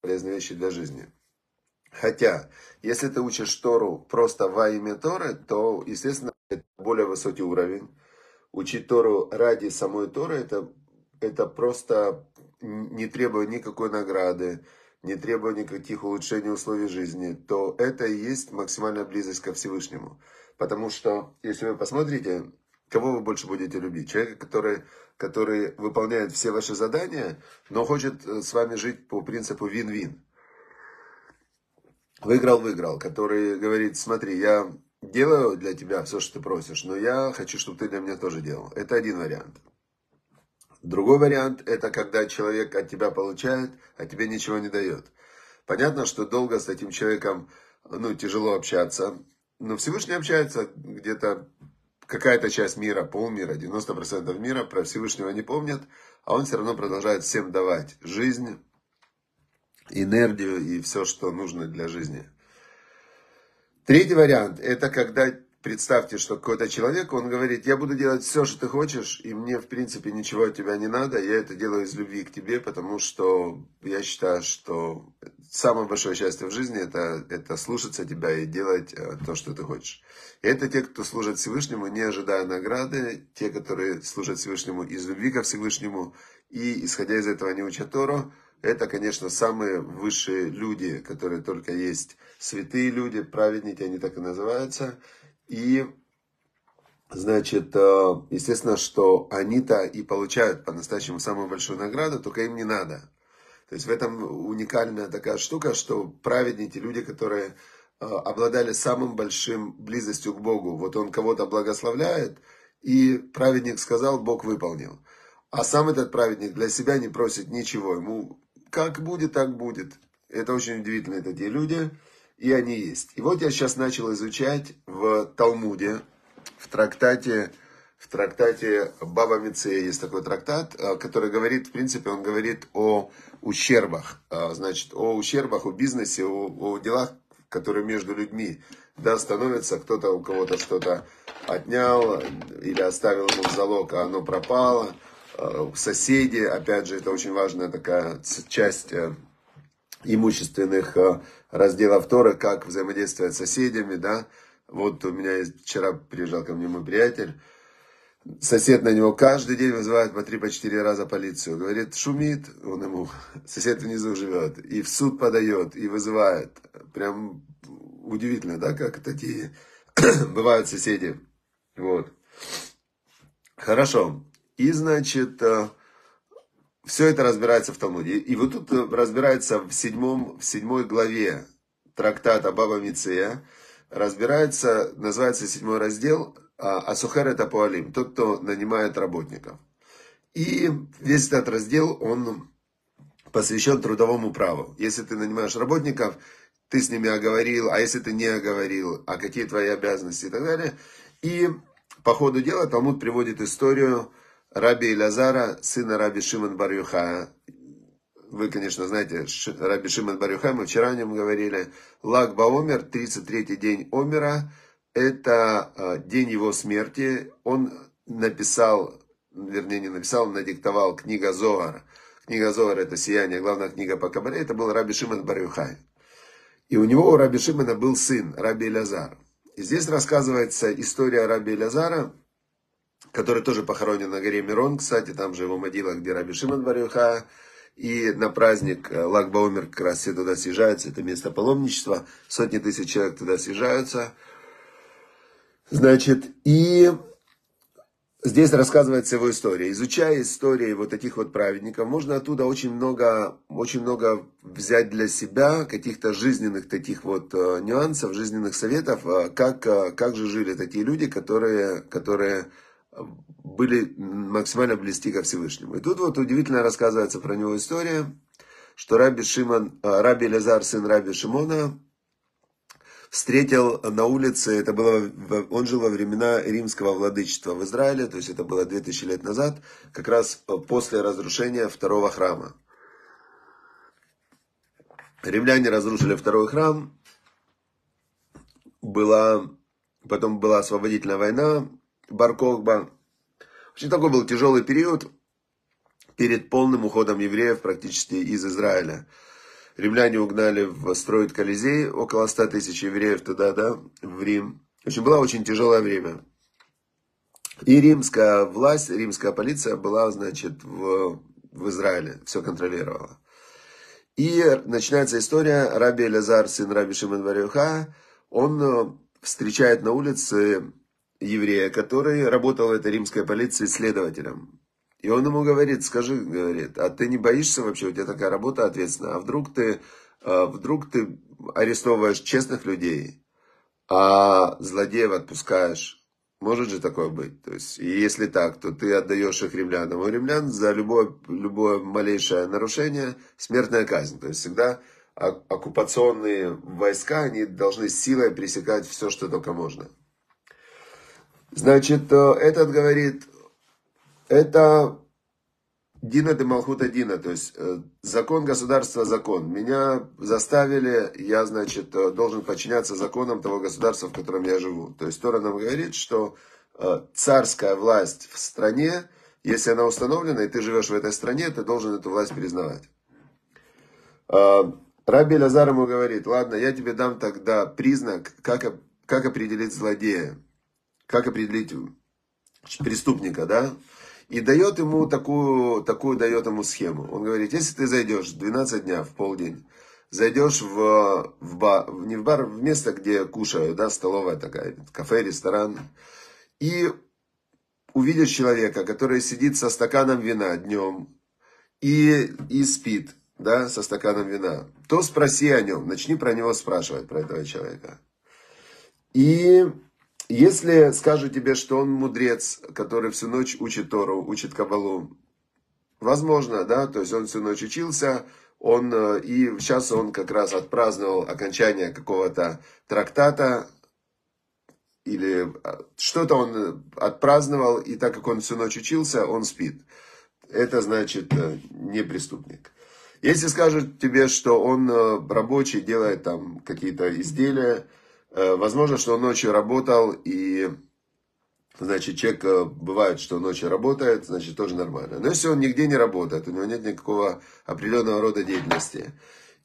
полезные вещи для жизни. Хотя, если ты учишь Тору просто во имя Торы, то, естественно, это более высокий уровень. Учить Тору ради самой Торы, это, это просто не требуя никакой награды, не требуя никаких улучшений условий жизни, то это и есть максимальная близость ко Всевышнему. Потому что, если вы посмотрите, кого вы больше будете любить? Человека, который, который выполняет все ваши задания, но хочет э, с вами жить по принципу вин-вин. Выиграл-выиграл, который говорит, смотри, я делаю для тебя все, что ты просишь, но я хочу, чтобы ты для меня тоже делал. Это один вариант. Другой вариант – это когда человек от тебя получает, а тебе ничего не дает. Понятно, что долго с этим человеком ну, тяжело общаться, но Всевышний общается где-то какая-то часть мира, полмира, 90% мира про Всевышнего не помнят, а он все равно продолжает всем давать жизнь, энергию и все, что нужно для жизни. Третий вариант – это когда представьте, что какой-то человек, он говорит, я буду делать все, что ты хочешь, и мне, в принципе, ничего от тебя не надо, я это делаю из любви к тебе, потому что я считаю, что самое большое счастье в жизни это, это слушаться тебя и делать э, то, что ты хочешь. И это те, кто служит Всевышнему, не ожидая награды, те, которые служат Всевышнему из любви ко Всевышнему, и, исходя из этого, они учат Тору, это, конечно, самые высшие люди, которые только есть. Святые люди, праведники, они так и называются – и, значит, э, естественно, что они-то и получают по-настоящему самую большую награду, только им не надо. То есть в этом уникальная такая штука, что праведники, люди, которые э, обладали самым большим близостью к Богу. Вот он кого-то благословляет, и праведник сказал, Бог выполнил. А сам этот праведник для себя не просит ничего. Ему как будет, так будет. Это очень удивительно, это те люди, и они есть. И вот я сейчас начал изучать в Талмуде, в трактате, в трактате Баба Мицея есть такой трактат, э, который говорит, в принципе, он говорит о ущербах, э, значит, о ущербах, о бизнесе, о, о делах, которые между людьми, да, становятся, кто-то у кого-то что-то отнял или оставил ему в залог, а оно пропало, э, соседи, опять же, это очень важная такая часть имущественных разделов Торы, как взаимодействовать с соседями, да. Вот у меня вчера приезжал ко мне мой приятель, сосед на него каждый день вызывает по три, по четыре раза полицию. Говорит, шумит, он ему, сосед внизу живет, и в суд подает, и вызывает. Прям удивительно, да, как такие бывают соседи. Вот. Хорошо. И, значит, э, все это разбирается в Талмуде. И вот тут э, разбирается в, седьмом, в седьмой главе трактата Баба Мицея, разбирается, называется седьмой раздел а, Асухер это Пуалим, тот, кто нанимает работников. И весь этот раздел, он посвящен трудовому праву. Если ты нанимаешь работников, ты с ними оговорил, а если ты не оговорил, а какие твои обязанности и так далее. И по ходу дела Талмуд приводит историю Раби Илязара, сына Раби Шимон Барюха. Вы, конечно, знаете, Раби Шимон Барюха, мы вчера о нем говорили. Лаг Баомер, 33-й день Омера, это а, день его смерти. Он написал, вернее, не написал, он надиктовал книга Зоар. Книга Зоар это сияние, главная книга по Кабале, это был Раби Шимон Барюхай. И у него, у Раби Шимона, был сын, Раби Илязар. И здесь рассказывается история Раби Илязара, который тоже похоронен на горе Мирон, кстати, там же его могила, где Раби Шимон Барюха, и на праздник э, Лагбаумер как раз все туда съезжаются, это место паломничества, сотни тысяч человек туда съезжаются. Значит, и здесь рассказывается его история. Изучая истории вот таких вот праведников, можно оттуда очень много, очень много взять для себя каких-то жизненных таких вот э, нюансов, жизненных советов, э, как, как же жили такие люди, которые, которые были максимально близки ко Всевышнему. И тут вот удивительно рассказывается про него история, что Раби Шимон, а, Раби Лазар, сын Раби Шимона, встретил на улице, это было, он жил во времена римского владычества в Израиле, то есть это было 2000 лет назад, как раз после разрушения второго храма. Римляне разрушили второй храм, была, потом была освободительная война, Баркохба. Очень такой был тяжелый период перед полным уходом евреев практически из Израиля. римляне угнали, строить Колизей, около 100 тысяч евреев туда, да, в Рим. В общем, было очень тяжелое время. И римская власть, римская полиция была, значит, в, в Израиле, все контролировала. И начинается история, Раби Элязар, сын Раби Шимон Варюха, он э, встречает на улице еврея, который работал в этой римской полиции следователем. И он ему говорит, скажи, говорит, а ты не боишься вообще, у тебя такая работа ответственная, а вдруг ты, а вдруг ты арестовываешь честных людей, а злодеев отпускаешь? Может же такое быть? То есть, и если так, то ты отдаешь их римлянам. У римлян за любое, любое малейшее нарушение смертная казнь. То есть всегда оккупационные войска, они должны силой пресекать все, что только можно. Значит, э, этот говорит, это Дина де Малхута Дина, то есть э, закон государства, закон. Меня заставили, я, значит, э, должен подчиняться законам того государства, в котором я живу. То есть Тора нам говорит, что царская власть в стране, если она установлена, и ты живешь в этой стране, ты должен эту власть признавать. Раби Лазар ему говорит, ладно, я тебе дам тогда признак, как, как определить злодея, как определить преступника, да? И дает ему такую, такую дает ему схему. Он говорит, если ты зайдешь 12 дня в полдень, зайдешь в, в бар, не в бар, в место, где кушают, да, столовая такая, кафе, ресторан, и увидишь человека, который сидит со стаканом вина днем и, и спит, да, со стаканом вина, то спроси о нем, начни про него спрашивать, про этого человека. И если скажут тебе, что он мудрец, который всю ночь учит Тору, учит Кабалу, возможно, да, то есть он всю ночь учился, он, э, и сейчас он как раз отпраздновал окончание какого-то трактата, или э, что-то он отпраздновал, и так как он всю ночь учился, он спит. Это значит э, не преступник. Если скажут тебе, что он рабочий, делает там какие-то изделия, возможно, что он ночью работал, и, значит, человек, э, бывает, что ночью работает, значит, тоже нормально. Но если он нигде не работает, у него нет никакого определенного рода деятельности,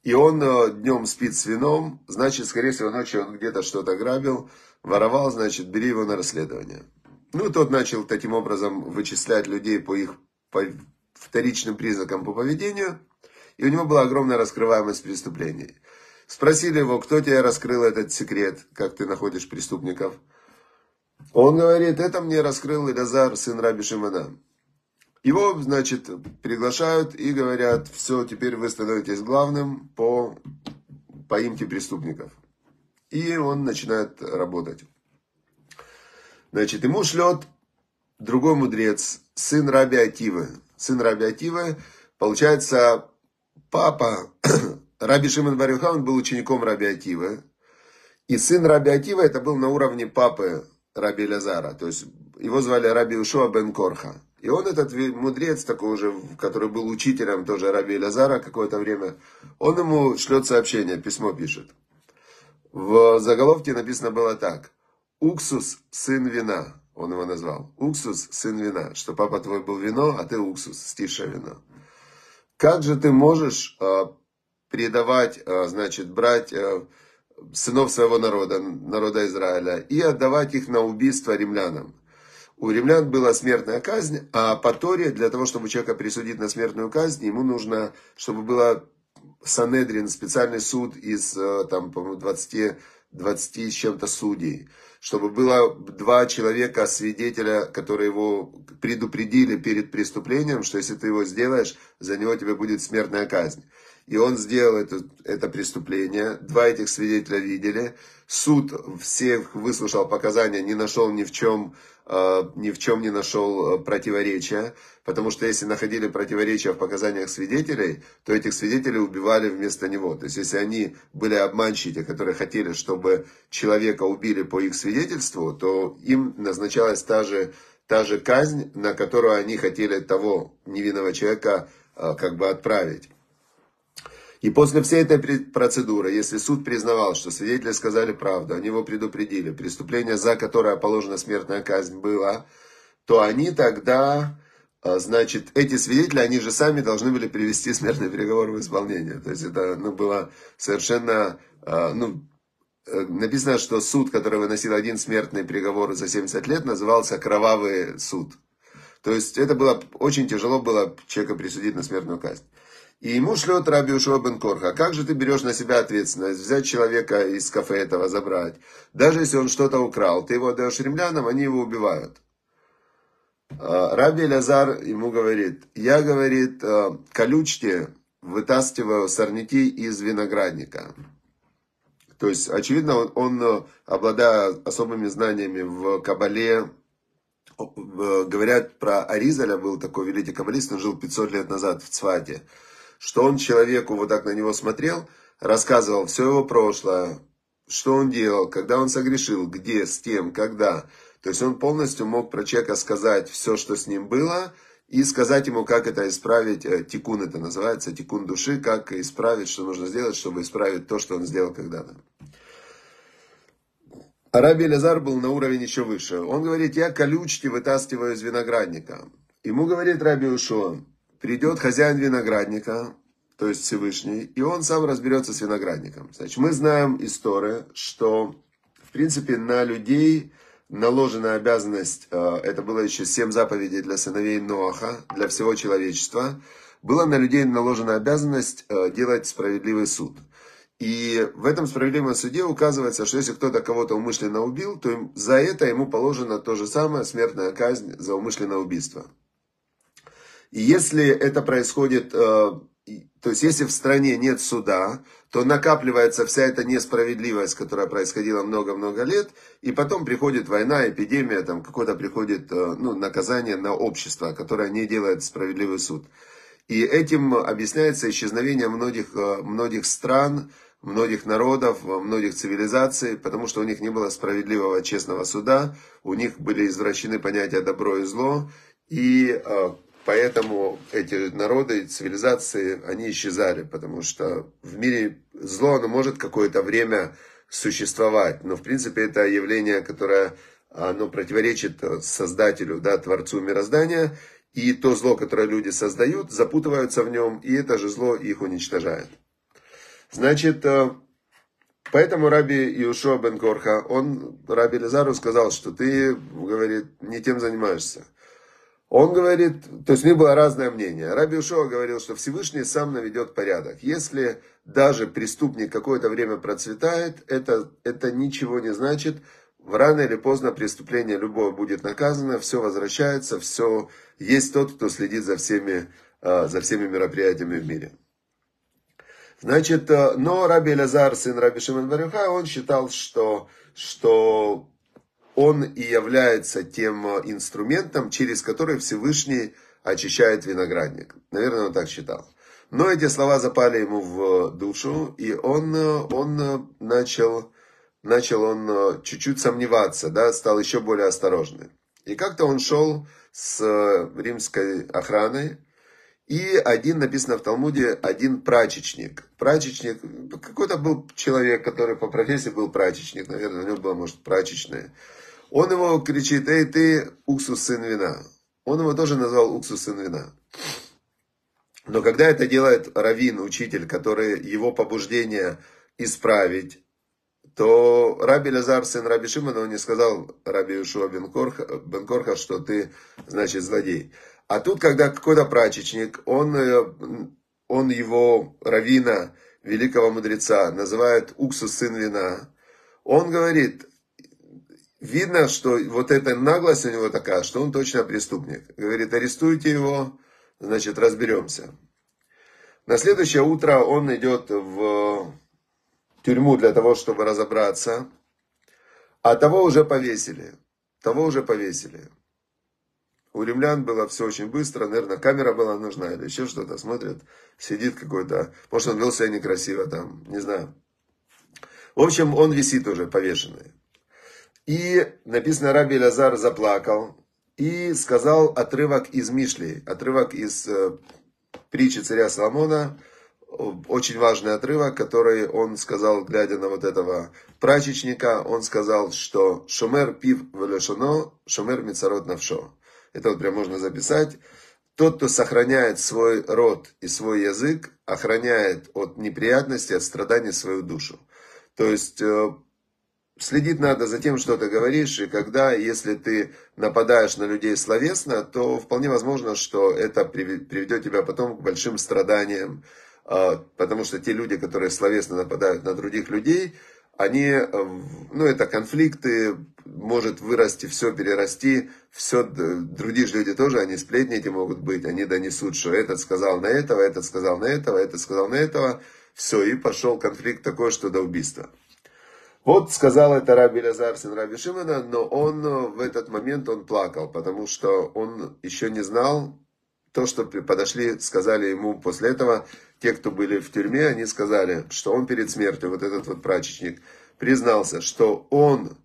и он днем спит с вином, значит, скорее всего, ночью он где-то что-то грабил, воровал, значит, бери его на расследование. Ну, тот начал таким образом вычислять людей по их по вторичным признакам по поведению – и у него была огромная раскрываемость преступлений. Спросили его, кто тебе раскрыл этот секрет, как ты находишь преступников. Он говорит, это мне раскрыл Илязар, сын Раби Шимона. Его, значит, приглашают и говорят, все, теперь вы становитесь главным по поимке преступников. И он начинает работать. Значит, ему шлет другой мудрец, сын Раби Ативы. Сын Раби Ативы, получается, папа Раби Шимон Барюха, он был учеником Раби Атива. И сын Раби Атива, это был на уровне папы Раби Лазара. То есть его звали Раби Ушуа бен Корха. И он этот мудрец такой уже, который был учителем тоже Раби Лазара какое-то время, он ему шлет сообщение, письмо пишет. В заголовке написано было так. Уксус, сын вина, он его назвал. Уксус, сын вина. Что папа твой был вино, а ты уксус, стишее вино. Как же ты можешь э, предавать, э, значит, брать э, сынов своего народа, народа Израиля, и отдавать их на убийство римлянам? У римлян была смертная казнь, а по Торе, для того, чтобы человека присудить на смертную казнь, ему нужно, чтобы было Санедрин, специальный суд из, там, по-моему, 20, 20 с чем-то судей чтобы было два человека, свидетеля, которые его предупредили перед преступлением, что если ты его сделаешь, за него тебе будет смертная казнь. И он сделал это, это преступление, два этих свидетеля видели, суд всех выслушал показания, не нашел ни в чем Э, ни в чем не нашел э, противоречия, потому что если находили противоречия в показаниях свидетелей, то этих свидетелей убивали вместо него. То есть если они были обманщики, которые хотели, чтобы человека убили по их свидетельству, то им назначалась та же, та же казнь, на которую они хотели того невинного человека э, как бы отправить. И после всей этой процедуры, если суд признавал, что свидетели сказали правду, они его предупредили, преступление, за которое положена смертная казнь, было, то они тогда а, значит, эти свидетели, они же сами должны были привести смертный приговор в исполнение. То есть это ну, было совершенно, а, ну, э, написано, что суд, который выносил один смертный приговор за 70 лет, назывался кровавый суд. То есть это было, очень тяжело было человека присудить на смертную казнь. И ему шлет Раби Ушуа бен Корха, как же ты берешь на себя ответственность, взять человека из кафе этого, забрать. Даже если он что-то украл, ты его отдаешь римлянам, они его убивают. А, Раби Лазар ему говорит, я, говорит, а, колючки вытаскиваю сорняки из виноградника. То есть, очевидно, он, он обладая особыми знаниями в Кабале, говорят про Аризаля, был такой великий каббалист, он жил 500 лет назад в Цвате, что он человеку вот так на него смотрел, рассказывал все его прошлое, что он делал, когда он согрешил, где, с кем, когда. То есть он полностью мог про человека сказать все, что с ним было, и сказать ему, как это исправить, э, тикун это называется, тикун души, как исправить, что нужно сделать, чтобы исправить то, что он сделал когда-то. Раби Лазар был на уровень еще выше. Он говорит, я колючки вытаскиваю из виноградника. Ему говорит Раби Ушо, придет хозяин виноградника, то есть Всевышний, и он сам разберется с виноградником. Значит, мы знаем историю, что, в принципе, на людей наложена обязанность, э, это было еще семь заповедей для сыновей Ноаха, для всего человечества, была на людей наложена обязанность э, делать справедливый суд. И в этом справедливом суде указывается, что если кто-то кого-то умышленно убил, то за это ему положено то же самое, смертная казнь за умышленное убийство. И если это происходит э, то есть, если в стране нет суда, то накапливается вся эта несправедливость, которая происходила много-много лет, и потом приходит война, эпидемия, там какое-то приходит э, ну, наказание на общество, которое не делает справедливый суд. И этим объясняется исчезновение многих, э, многих стран, многих народов, многих цивилизаций, потому что у них не было справедливого честного суда, у них были извращены понятия добро и зло, и Поэтому эти народы, цивилизации, они исчезали, потому что в мире зло, оно может какое-то время существовать, но в принципе это явление, которое оно противоречит Создателю, да, Творцу мироздания, и то зло, которое люди создают, запутываются в нем, и это же зло их уничтожает. Значит, э, поэтому Раби Иушуа бен Корха, он Раби Лизару сказал, что ты, говорит, не тем занимаешься. Он говорит, то есть у них было разное мнение. Раби Ушова говорил, что Всевышний сам наведет порядок. Если даже преступник какое-то время процветает, это, это ничего не значит. Рано или поздно преступление любое будет наказано, все возвращается, все есть тот, кто следит за всеми, а, за всеми мероприятиями в мире. Значит, э, но Раби Лазар, сын Раби Шимон Барюха, он считал, что, что он и является тем э, инструментом, через который Всевышний очищает виноградник. Наверное, он так считал. Но эти слова запали ему в душу, и он, э, он э, начал, начал он чуть-чуть сомневаться, да, стал еще более осторожным. И как-то он шел с римской охраной, и один, написано в Талмуде, один прачечник. Прачечник, какой-то был человек, который по профессии был прачечник, наверное, у него было, может, прачечное. Он его кричит, эй ты, уксус сын вина. Он его тоже назвал уксус сын вина. Но когда это делает раввин, учитель, который его побуждение исправить, то Раби Лазар, сын Раби Шимона, он не сказал Раби Ишуа бен Корха, бен что ты, значит, злодей. А тут, когда какой-то прачечник, он, э, он его равина, великого мудреца, называет уксус сын вина, он говорит, видно, что вот эта наглость у него такая, что он точно преступник. Говорит, арестуйте его, значит, разберемся. На следующее утро он идет в тюрьму для того, чтобы разобраться. А того уже повесили. Того уже повесили. У римлян было все очень быстро, наверное, камера была нужна или еще что-то. Смотрят, сидит какой-то, может он вел себя некрасиво там, не знаю. В общем, он висит уже повешенный. И написано, Раби Лазар заплакал и сказал отрывок из Мишли, отрывок из э, притчи царя Соломона, очень важный отрывок, который он сказал, глядя на вот этого прачечника, он сказал, что «Шумер пив велешоно, шумер мицарот навшо». Это вот прям можно записать. тот, кто сохраняет свой род и свой язык, охраняет от неприятностей, от страданий свою душу. То есть э, следить надо за тем, что ты говоришь, и когда, если ты нападаешь на людей словесно, то вполне возможно, что это приведет тебя потом к большим страданиям, а, потому что те люди, которые словесно нападают на других людей, они, э, ну, это конфликты, может вырасти, все перерасти, все, другие же люди тоже, они сплетники могут быть, они донесут, что этот сказал на этого, этот сказал на этого, этот сказал на этого, все, и пошел конфликт такой, что до убийства. Вот сказал это Раби Лазар, сын Раби Шимона, но он э, в этот момент он плакал, потому что он еще не знал то, что подошли, сказали ему после этого, те, кто были в тюрьме, они сказали, что он перед смертью, вот этот вот прачечник, признался, что он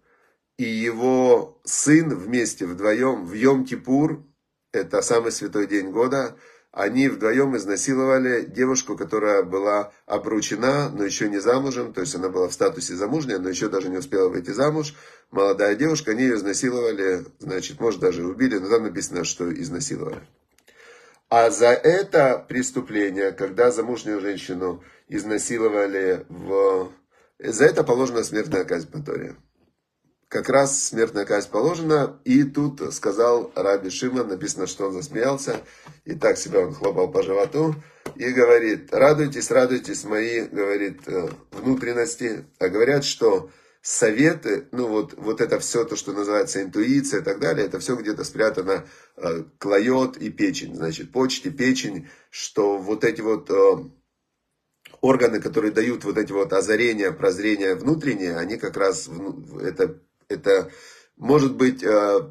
и его сын вместе, вдвоем, в Йом-Кипур, это самый святой день года, они вдвоем изнасиловали девушку, которая была обручена, но еще не замужем, то есть она была в статусе замужняя, но еще даже не успела выйти замуж. Молодая девушка, они ее изнасиловали, значит, может даже убили, но там написано, что изнасиловали. А за это преступление, когда замужнюю женщину изнасиловали, в... за это положена смертная казнь по Торе как раз смертная казнь положена. И тут сказал Раби Шимон, написано, что он засмеялся, и так себя он хлопал по животу, и говорит, радуйтесь, радуйтесь мои, говорит, э, внутренности. А говорят, что советы, ну вот, вот это все, то, что называется интуиция и так далее, это все где-то спрятано, э, клает и печень, значит, почки, печень, что вот эти вот э, органы, которые дают вот эти вот озарения, прозрения внутренние, они как раз, это это может быть, э,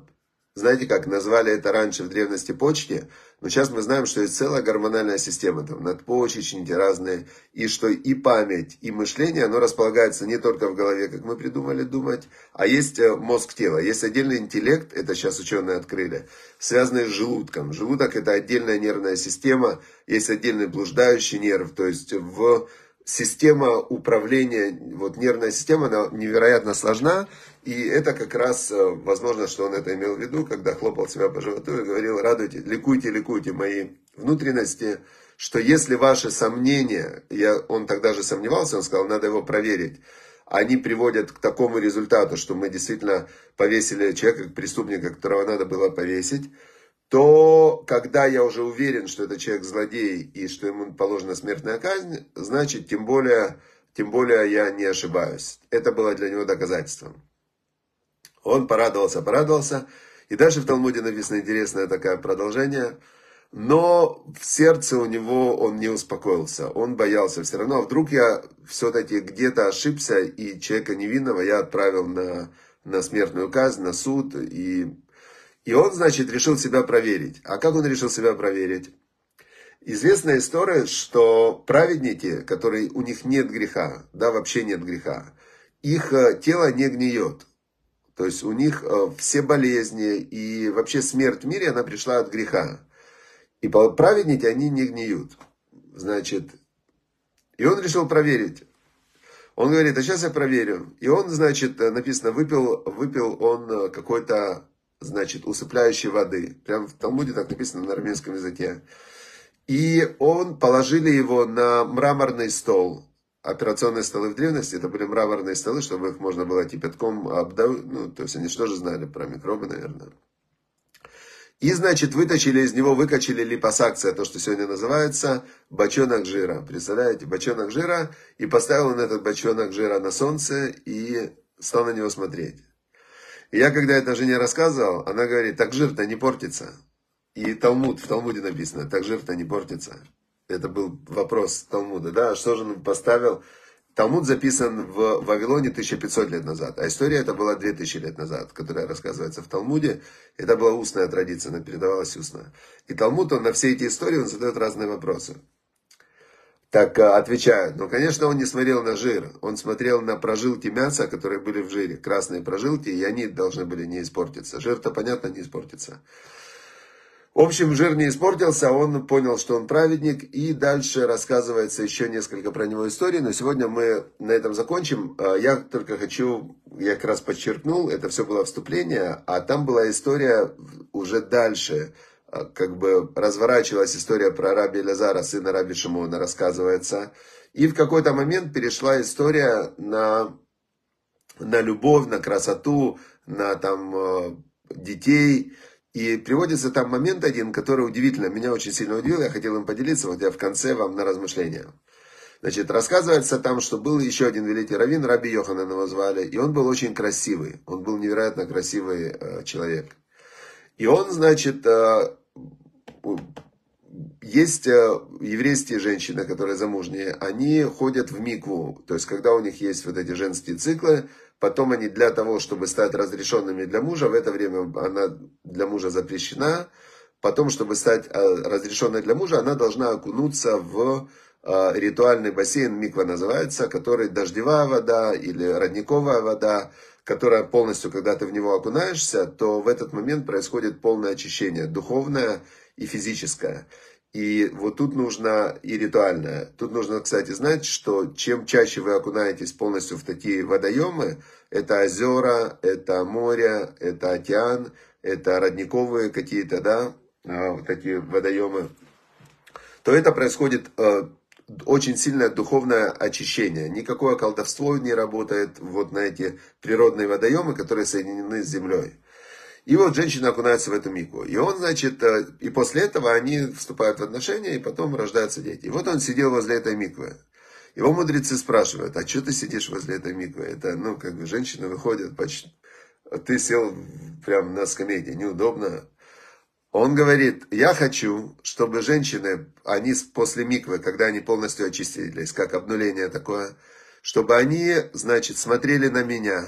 знаете как, назвали это раньше в древности почки, но сейчас мы знаем, что есть целая гормональная система, там надпочечники разные, и что и память, и мышление, оно располагается не только в голове, как мы придумали думать, а есть э, мозг тела, есть отдельный интеллект, это сейчас ученые открыли, связанный с желудком. Желудок это отдельная нервная система, есть отдельный блуждающий нерв, то есть в система управления, вот нервная система, она невероятно сложна, и это как раз, э, возможно, что он это имел в виду, когда хлопал себя по животу и говорил, радуйте, ликуйте, ликуйте мои внутренности, что если ваши сомнения, я, он тогда же сомневался, он сказал, надо его проверить, они приводят к такому результату, что мы действительно повесили человека, преступника, которого надо было повесить, то когда я уже уверен, что это человек злодей и что ему положена смертная казнь, значит, тем более, тем более я не ошибаюсь. Это было для него доказательством. Он порадовался, порадовался. И дальше в Талмуде написано интересное такое продолжение. Но в сердце у него он не успокоился. Он боялся все равно. А вдруг я все-таки где-то ошибся, и человека невинного я отправил на, на смертную казнь, на суд, и и он, значит, решил себя проверить. А как он решил себя проверить? Известная история, что праведники, которые у них нет греха, да, вообще нет греха, их э, тело не гниет. То есть у них э, все болезни и вообще смерть в мире, она пришла от греха. И праведники, они не гниют. Значит, и он решил проверить. Он говорит, а сейчас я проверю. И он, значит, э, написано, выпил, выпил он какой-то значит, усыпляющей воды. Прям в Талмуде так написано на армянском языке. И он, положили его на мраморный стол. Операционные столы в древности, это были мраморные столы, чтобы их можно было кипятком обдавить. Ну, то есть они что же знали про микробы, наверное. И, значит, вытащили из него, выкачали липосакция, то, что сегодня называется, бочонок жира. Представляете, бочонок жира. И поставил он этот бочонок жира на солнце и стал на него смотреть. Я, когда это жене рассказывал, она говорит, так жир-то не портится. И Талмуд, в Талмуде написано, так жир-то не портится. Это был вопрос Талмуда, да, что же он поставил? Талмуд записан в Вавилоне 1500 лет назад, а история это была 2000 лет назад, которая рассказывается в Талмуде. Это была устная традиция, она передавалась устно. И Талмуд, он на все эти истории, он задает разные вопросы так э, отвечают. Но, конечно, он не смотрел на жир. Он смотрел на прожилки мяса, которые были в жире. Красные прожилки, и они должны были не испортиться. Жир-то, понятно, не испортится. В общем, жир не испортился, он понял, что он праведник, и дальше рассказывается еще несколько про него историй, но сегодня мы на этом закончим. Э, я только хочу, я как раз подчеркнул, это все было вступление, а там была история уже дальше, как бы разворачивалась история про раби Лазара, сына раби Шимона, рассказывается. И в какой-то момент перешла история на, на любовь, на красоту, на там э, детей. И приводится там момент один, который удивительно, меня очень сильно удивил, я хотел им поделиться, вот я в конце вам на размышления. Значит, рассказывается там, что был еще один великий раввин, Раби Йоханан его звали, и он был очень красивый, он был невероятно красивый э, человек. И он, значит, э, есть э, еврейские женщины, которые замужние, они ходят в микву, то есть когда у них есть вот эти женские циклы, потом они для того, чтобы стать разрешенными для мужа, в это время она для мужа запрещена, потом, чтобы стать э, разрешенной для мужа, она должна окунуться в ритуальный бассейн, миква называется, который дождевая вода или родниковая вода, которая полностью, когда ты в него окунаешься, то в этот момент происходит полное очищение, духовное и физическое. И вот тут нужно и ритуальное. Тут нужно, кстати, знать, что чем чаще вы окунаетесь полностью в такие водоемы, это озера, это море, это океан, это родниковые какие-то, да, а, вот такие водоемы, то это происходит э, очень сильное духовное очищение. Никакое колдовство не работает вот на эти природные водоемы, которые соединены с землей. И вот женщина окунается в эту мику. И он, значит, э, и после этого они вступают в отношения, и потом рождаются дети. И вот он сидел возле этой миквы. Его мудрецы спрашивают, а что ты сидишь возле этой миквы? Это, ну, как бы женщина выходит, почти... ты сел прямо на скамейке, неудобно. Он говорит, я хочу, чтобы женщины, они после миквы, когда они полностью очистились, как обнуление такое, чтобы они, значит, смотрели на меня,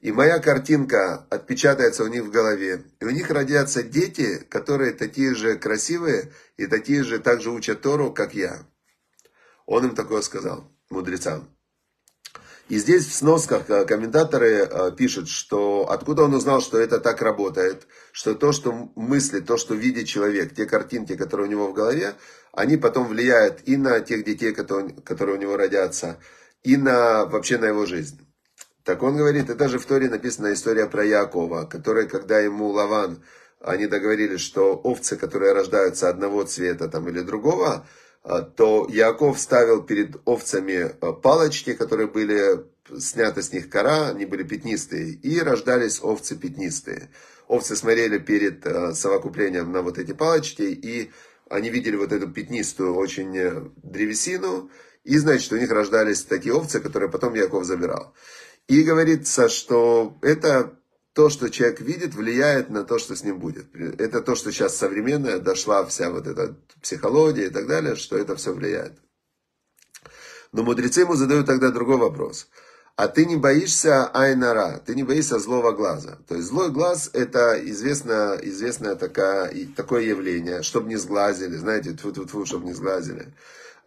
и моя картинка отпечатается у них в голове. И у них родятся дети, которые такие же красивые и такие же также учат Тору, как я. Он им такое сказал, мудрецам. И здесь в сносках э, комментаторы э, пишут, что откуда он узнал, что это так работает, что то, что мыслит, то, что видит человек, те картинки, которые у него в голове, они потом влияют и на тех детей, которые у него родятся, и на вообще на его жизнь. Так он говорит, это же в Торе написана история про Якова, который, когда ему Лаван, они договорились, что овцы, которые рождаются одного цвета там, или другого, то Яков ставил перед овцами а, палочки, которые были сняты с них кора, они были пятнистые, и рождались овцы пятнистые. Овцы смотрели перед а, совокуплением на вот эти палочки, и они видели вот эту пятнистую очень э, древесину, и, значит, у них рождались такие овцы, которые потом Яков забирал. И говорится, что это то, что человек видит, влияет на то, что с ним будет. Это то, что сейчас современная дошла вся вот эта психология и так далее, что это все влияет. Но мудрецы ему задают тогда другой вопрос. А ты не боишься айнара, ты не боишься злого глаза. То есть злой глаз это известно, известное такая, такое явление, чтобы не сглазили, знаете, тьфу -тьфу -тьфу, чтобы не сглазили.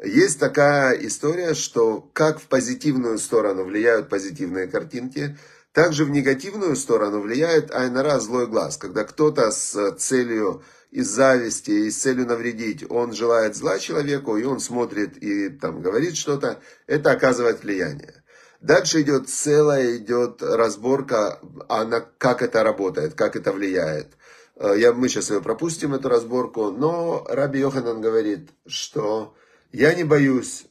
Есть такая история, что как в позитивную сторону влияют позитивные картинки, также в негативную сторону влияет айнара, злой глаз. Когда кто-то с целью из зависти, и с целью навредить, он желает зла человеку, и он смотрит и там говорит что-то, это оказывает влияние. Дальше идет целая, идет разборка, а на как это работает, как это влияет. Э, я, мы сейчас ее пропустим, эту разборку, но Раби Йоханан говорит, что я не боюсь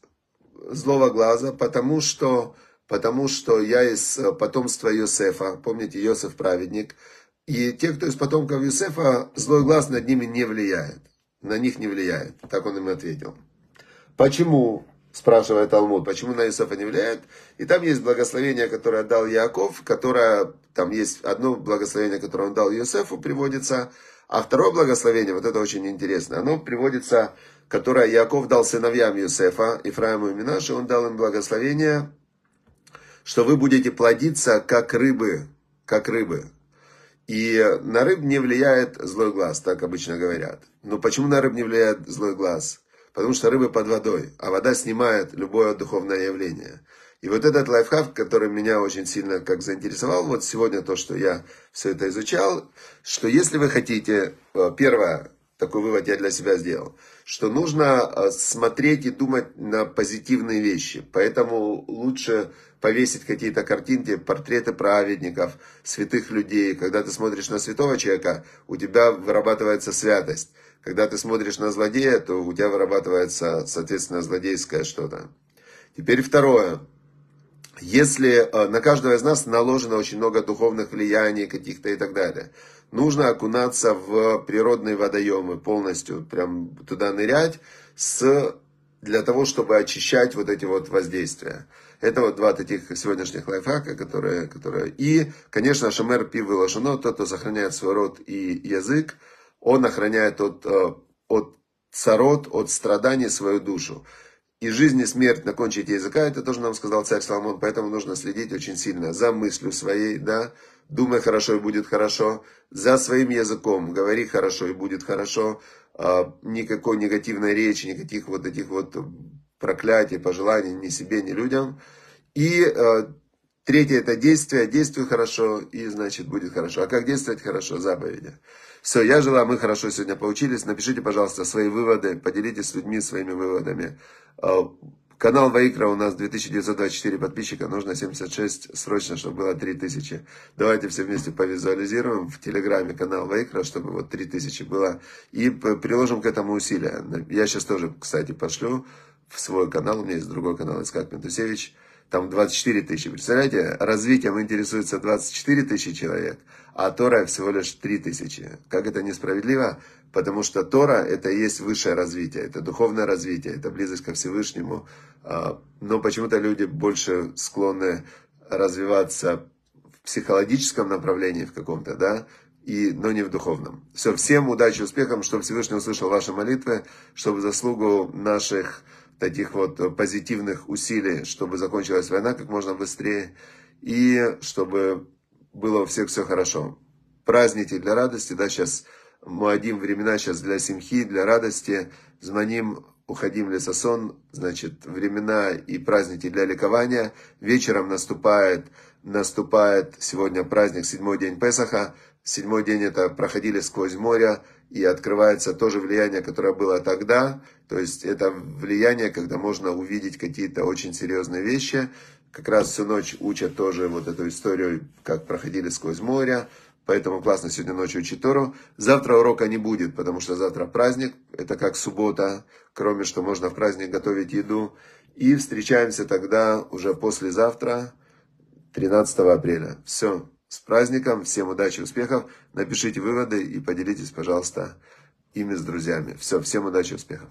злого глаза, потому что потому что я из э, потомства Йосефа, помните, Йосеф праведник, и те, кто из потомков Йосефа, злой глаз над ними не влияет, на них не влияет, так он им ответил. Почему, спрашивает Талмуд, почему на Йосефа не влияет? И там есть благословение, которое дал Яков, которое, там есть одно благословение, которое он дал Йосефу, приводится, а второе благословение, вот это очень интересно, оно приводится, которое Яков дал сыновьям Йосефа, Ифраиму и Минаше, он дал им благословение, что вы будете плодиться, как рыбы, как рыбы. И на рыб не влияет злой глаз, так обычно говорят. Но почему на рыб не влияет злой глаз? Потому что рыбы под водой, а вода снимает любое духовное явление. И вот этот лайфхак, который меня очень сильно как заинтересовал, вот сегодня то, что я все это изучал, что если вы хотите, э, первое, такой вывод я для себя сделал, что нужно э, смотреть и думать на позитивные вещи. Поэтому лучше повесить какие-то картинки, портреты праведников, святых людей. Когда ты смотришь на святого человека, у тебя вырабатывается святость. Когда ты смотришь на злодея, то у тебя вырабатывается, соответственно, злодейское что-то. Теперь второе. Если э, на каждого из нас наложено очень много духовных влияний каких-то и так далее, нужно окунаться в природные водоемы полностью, прям туда нырять, с, для того, чтобы очищать вот эти вот воздействия. Это вот два таких сегодняшних лайфхака, которые, которые... И, конечно, шамер пив и лошано, тот, кто сохраняет свой род и язык, он охраняет от, э, от царот, от страданий свою душу. И жизнь и смерть на кончике языка, это тоже нам сказал царь Соломон, поэтому нужно следить очень сильно за мыслью своей, да, думай хорошо и будет хорошо, за своим языком, говори хорошо и будет хорошо, а, никакой негативной речи, никаких вот этих вот проклятий, пожеланий ни себе, ни людям. И а, третье это действие, действуй хорошо и значит будет хорошо. А как действовать хорошо? Заповеди. Все, я желаю, мы хорошо сегодня поучились. Напишите, пожалуйста, свои выводы, поделитесь с людьми своими выводами. А, канал Ваикра у нас 2924 подписчика, нужно 76 срочно, чтобы было 3000. Давайте все вместе повизуализируем в Телеграме канал Ваикра, чтобы вот 3000 было. И приложим к этому усилия. Я сейчас тоже, кстати, пошлю в свой канал, у меня есть другой канал, Искак Ментусевич там 24 тысячи. Представляете, развитием интересуется 24 тысячи человек, а Тора всего лишь 3 тысячи. Как это несправедливо? Потому что Тора это и есть высшее развитие, это духовное развитие, это близость ко Всевышнему. А, но почему-то люди больше склонны развиваться в психологическом направлении в каком-то, да, и, но не в духовном. Все, всем удачи, успехов, чтобы Всевышний услышал ваши молитвы, чтобы заслугу наших таких вот позитивных усилий, чтобы закончилась война как можно быстрее и чтобы было у всех все хорошо. Праздники для радости, да, сейчас Муадим времена сейчас для симхи, для радости, звоним, уходим лесосон, значит, времена и праздники для ликования. Вечером наступает, наступает сегодня праздник, седьмой день Песаха, седьмой день это проходили сквозь море, и открывается тоже влияние, которое было тогда. То есть это влияние, когда можно увидеть какие-то очень серьезные вещи. Как раз всю ночь учат тоже вот эту историю, как проходили сквозь море. Поэтому классно сегодня ночью учить Тору. Завтра урока не будет, потому что завтра праздник. Это как суббота, кроме что можно в праздник готовить еду. И встречаемся тогда уже послезавтра, 13 апреля. Все. С праздником, всем удачи, успехов. Напишите выводы и поделитесь, пожалуйста, ими с друзьями. Все, всем удачи, успехов.